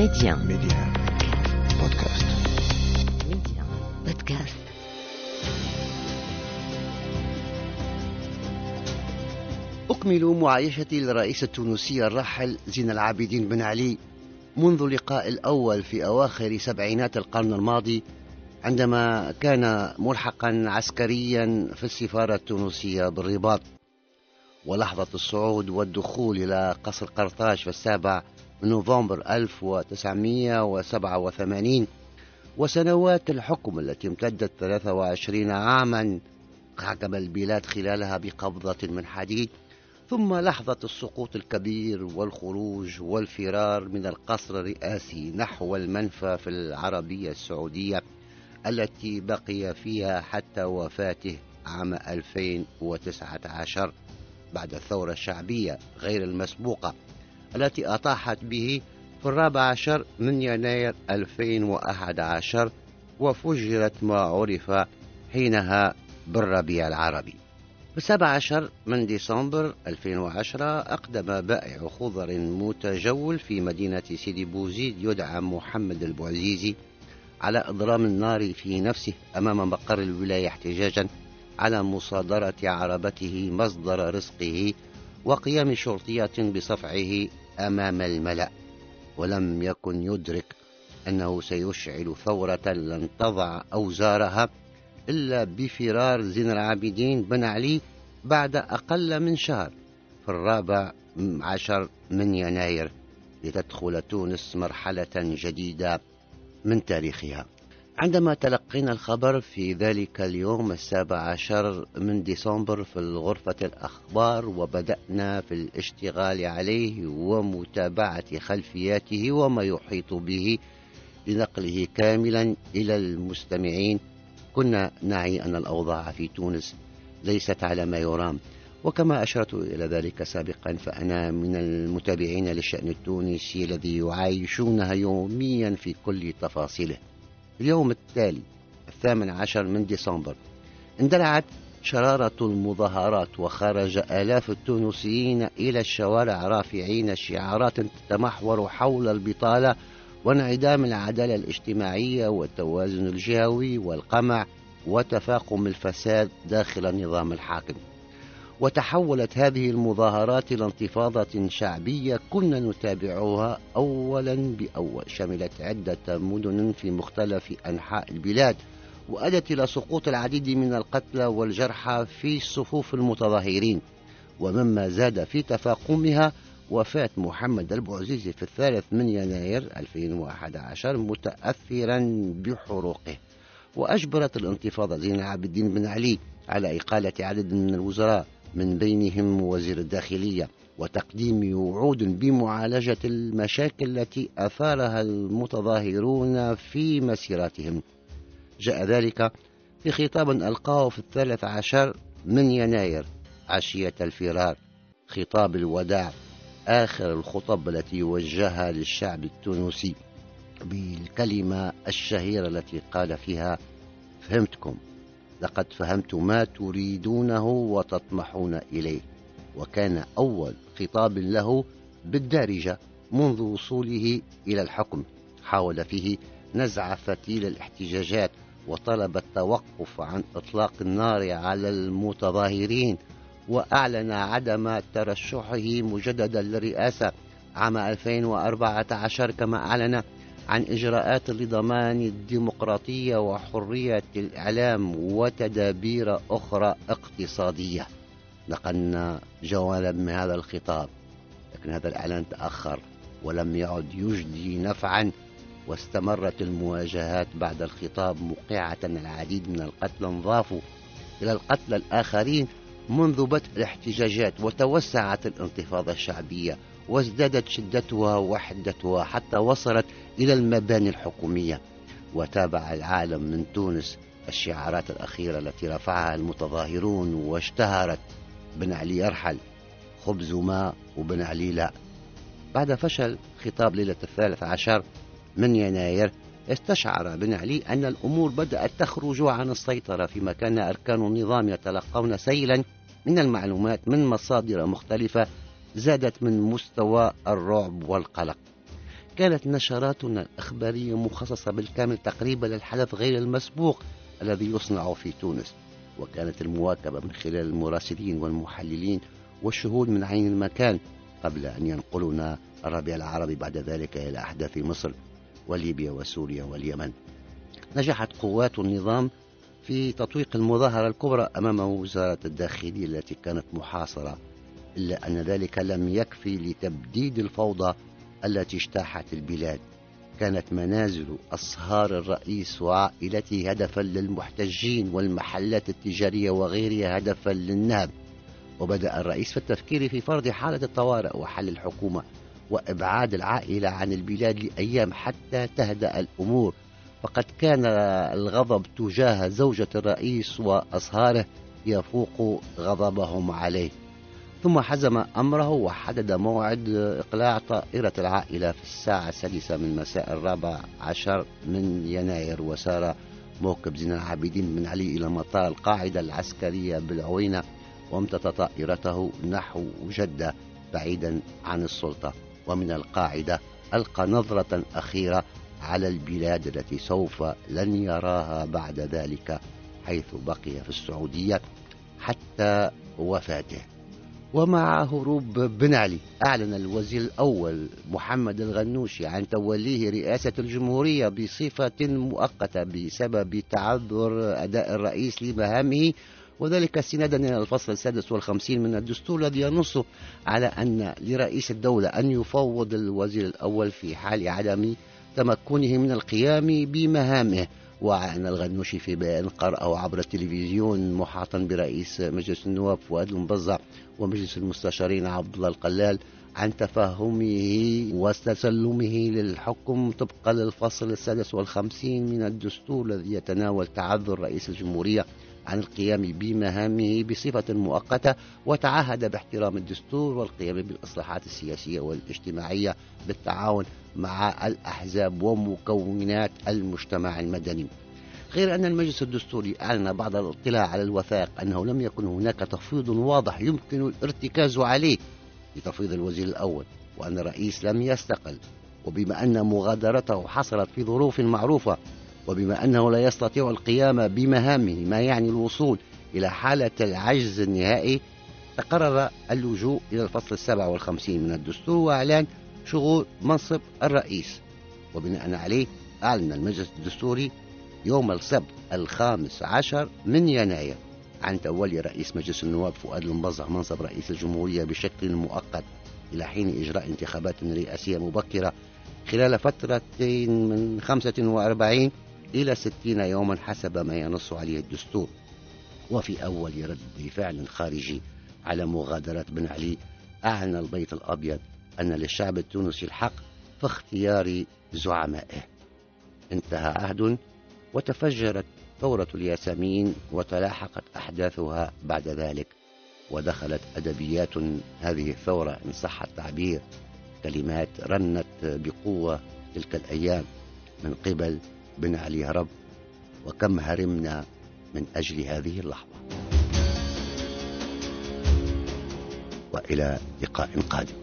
Média. Média. Podcast. Média. Podcast. أكمل معايشة الرئيس التونسي الراحل زين العابدين بن علي منذ اللقاء الأول في أواخر سبعينات القرن الماضي عندما كان ملحقا عسكريا في السفارة التونسية بالرباط ولحظة الصعود والدخول إلى قصر قرطاج في السابع نوفمبر 1987 وسنوات الحكم التي امتدت 23 عاما حكم البلاد خلالها بقبضة من حديد ثم لحظة السقوط الكبير والخروج والفرار من القصر الرئاسي نحو المنفى في العربية السعودية التي بقي فيها حتى وفاته عام 2019 بعد الثورة الشعبية غير المسبوقة. التي أطاحت به في الرابع عشر من يناير 2011 وفجرت ما عرف حينها بالربيع العربي. في عشر من ديسمبر 2010 أقدم بائع خضر متجول في مدينة سيدي بوزيد يدعى محمد البوعزيزي على إضرام النار في نفسه أمام مقر الولاية احتجاجا على مصادرة عربته مصدر رزقه وقيام شرطية بصفعه أمام الملأ ولم يكن يدرك أنه سيشعل ثورة لن تضع أوزارها إلا بفرار زين العابدين بن علي بعد أقل من شهر في الرابع عشر من يناير لتدخل تونس مرحلة جديدة من تاريخها. عندما تلقينا الخبر في ذلك اليوم السابع عشر من ديسمبر في غرفة الأخبار وبدأنا في الاشتغال عليه ومتابعة خلفياته وما يحيط به لنقله كاملا إلى المستمعين. كنا نعي أن الأوضاع في تونس ليست على ما يرام. وكما أشرت إلى ذلك سابقا فأنا من المتابعين للشأن التونسي الذي يعايشونها يوميا في كل تفاصيله. اليوم التالي الثامن عشر من ديسمبر اندلعت شرارة المظاهرات وخرج آلاف التونسيين إلى الشوارع رافعين شعارات تتمحور حول البطالة وانعدام العدالة الاجتماعية والتوازن الجهوي والقمع وتفاقم الفساد داخل النظام الحاكم. وتحولت هذه المظاهرات إلى انتفاضة شعبية كنا نتابعها أولا بأول شملت عدة مدن في مختلف أنحاء البلاد وأدت إلى سقوط العديد من القتلى والجرحى في صفوف المتظاهرين. ومما زاد في تفاقمها وفاة محمد البوعزيزي في الثالث من يناير 2011 متأثرا بحروقه. وأجبرت الانتفاضة زين العابدين بن علي على إقالة عدد من الوزراء. من بينهم وزير الداخلية وتقديم وعود بمعالجة المشاكل التي أثارها المتظاهرون في مسيراتهم. جاء ذلك في خطاب ألقاه في الثالث عشر من يناير عشية الفرار. خطاب الوداع آخر الخطب التي وجهها للشعب التونسي. بالكلمة الشهيرة التي قال فيها فهمتكم. لقد فهمت ما تريدونه وتطمحون إليه. وكان أول خطاب له بالدارجة منذ وصوله إلى الحكم. حاول فيه نزع فتيل الاحتجاجات وطلب التوقف عن إطلاق النار على المتظاهرين وأعلن عدم ترشحه مجددا للرئاسة عام 2014 كما أعلن عن إجراءات لضمان الديمقراطية وحرية الإعلام وتدابير أخرى اقتصادية. نقلنا جوانب من هذا الخطاب لكن هذا الإعلان تأخر ولم يعد يجدي نفعا واستمرت المواجهات بعد الخطاب موقعة العديد من القتلى. انضافوا إلى القتلى الآخرين منذ بدء الاحتجاجات وتوسعت الانتفاضة الشعبية وازدادت شدتها وحدتها حتى وصلت إلى المباني الحكومية. وتابع العالم من تونس الشعارات الأخيرة التي رفعها المتظاهرون واشتهرت بن علي يرحل خبز وماء وبن علي لا. بعد فشل خطاب ليلة الثالث عشر من يناير استشعر بن علي أن الأمور بدأت تخرج عن السيطرة فيما كان أركان النظام يتلقون سيلا من المعلومات من مصادر مختلفة زادت من مستوى الرعب والقلق. كانت نشراتنا الإخبارية مخصصة بالكامل تقريبا للحدث غير المسبوق الذي يصنع في تونس وكانت المواكبة من خلال المراسلين والمحللين والشهود من عين المكان قبل أن ينقلنا الربيع العربي بعد ذلك إلى أحداث مصر وليبيا وسوريا واليمن. نجحت قوات النظام في تطويق المظاهرة الكبرى أمام وزارة الداخلية التي كانت محاصرة إلا أن ذلك لم يكفي لتبديد الفوضى التي اجتاحت البلاد. كانت منازل أصهار الرئيس وعائلته هدفا للمحتجين والمحلات التجارية وغيرها هدفا للنهب. وبدأ الرئيس في التفكير في فرض حالة الطوارئ وحل الحكومة وإبعاد العائلة عن البلاد لأيام حتى تهدأ الأمور. فقد كان الغضب تجاه زوجة الرئيس وأصهاره يفوق غضبهم عليه. ثم حزم أمره وحدد موعد إقلاع طائرة العائلة في الساعة السادسة من مساء الرابع عشر من يناير. وسار موكب زين العابدين من علي إلى مطار القاعدة العسكرية بالعوينة وامتط طائرته نحو جدة بعيدا عن السلطة. ومن القاعدة ألقى نظرة أخيرة على البلاد التي سوف لن يراها بعد ذلك حيث بقي في السعودية حتى وفاته. ومع هروب بن علي أعلن الوزير الأول محمد الغنوشي عن توليه رئاسة الجمهورية بصفة مؤقتة بسبب تعذر أداء الرئيس لمهامه وذلك استنادا إلى الفصل السادس والخمسين من الدستور الذي ينص على أن لرئيس الدولة أن يفوض الوزير الأول في حال عدم تمكنه من القيام بمهامه. وأعلن الغنوشي في بيان قرأه عبر التلفزيون محاطا برئيس مجلس النواب فؤاد المبزع ومجلس المستشارين عبد الله القلال عن تفهمه واستسلمه للحكم طبقا للفصل السادس والخمسين من الدستور الذي يتناول تعذر رئيس الجمهورية عن القيام بمهامه بصفة مؤقتة وتعهد باحترام الدستور والقيام بالإصلاحات السياسية والاجتماعية بالتعاون مع الأحزاب ومكونات المجتمع المدني. غير أن المجلس الدستوري أعلن بعد الاطلاع على الوثائق أنه لم يكن هناك تفويض واضح يمكن الارتكاز عليه لتفويض الوزير الأول وأن الرئيس لم يستقل. وبما أن مغادرته حصلت في ظروف معروفة وبما أنه لا يستطيع القيام بمهامه ما يعني الوصول إلى حالة العجز النهائي تقرر اللجوء إلى الفصل السابع والخمسين من الدستور وإعلان شغول منصب الرئيس. وبناء عليه أعلن المجلس الدستوري يوم السبت الخامس عشر من يناير عن تولي رئيس مجلس النواب فؤاد المبزع منصب رئيس الجمهورية بشكل مؤقت إلى حين إجراء انتخابات رئاسية مبكرة خلال فترة من 45 إلى 60 يوما حسب ما ينص عليه الدستور. وفي أول رد فعل خارجي على مغادرة بن علي أعلن البيت الأبيض أن للشعب التونسي الحق في اختيار زعمائه. انتهى عهد وتفجرت ثورة الياسمين وتلاحقت أحداثها بعد ذلك ودخلت أدبيات هذه الثورة إن صح التعبير كلمات رنت بقوة تلك الأيام من قبل بن علي هرب وكم هرمنا من أجل هذه اللحظة. وإلى لقاء قادم.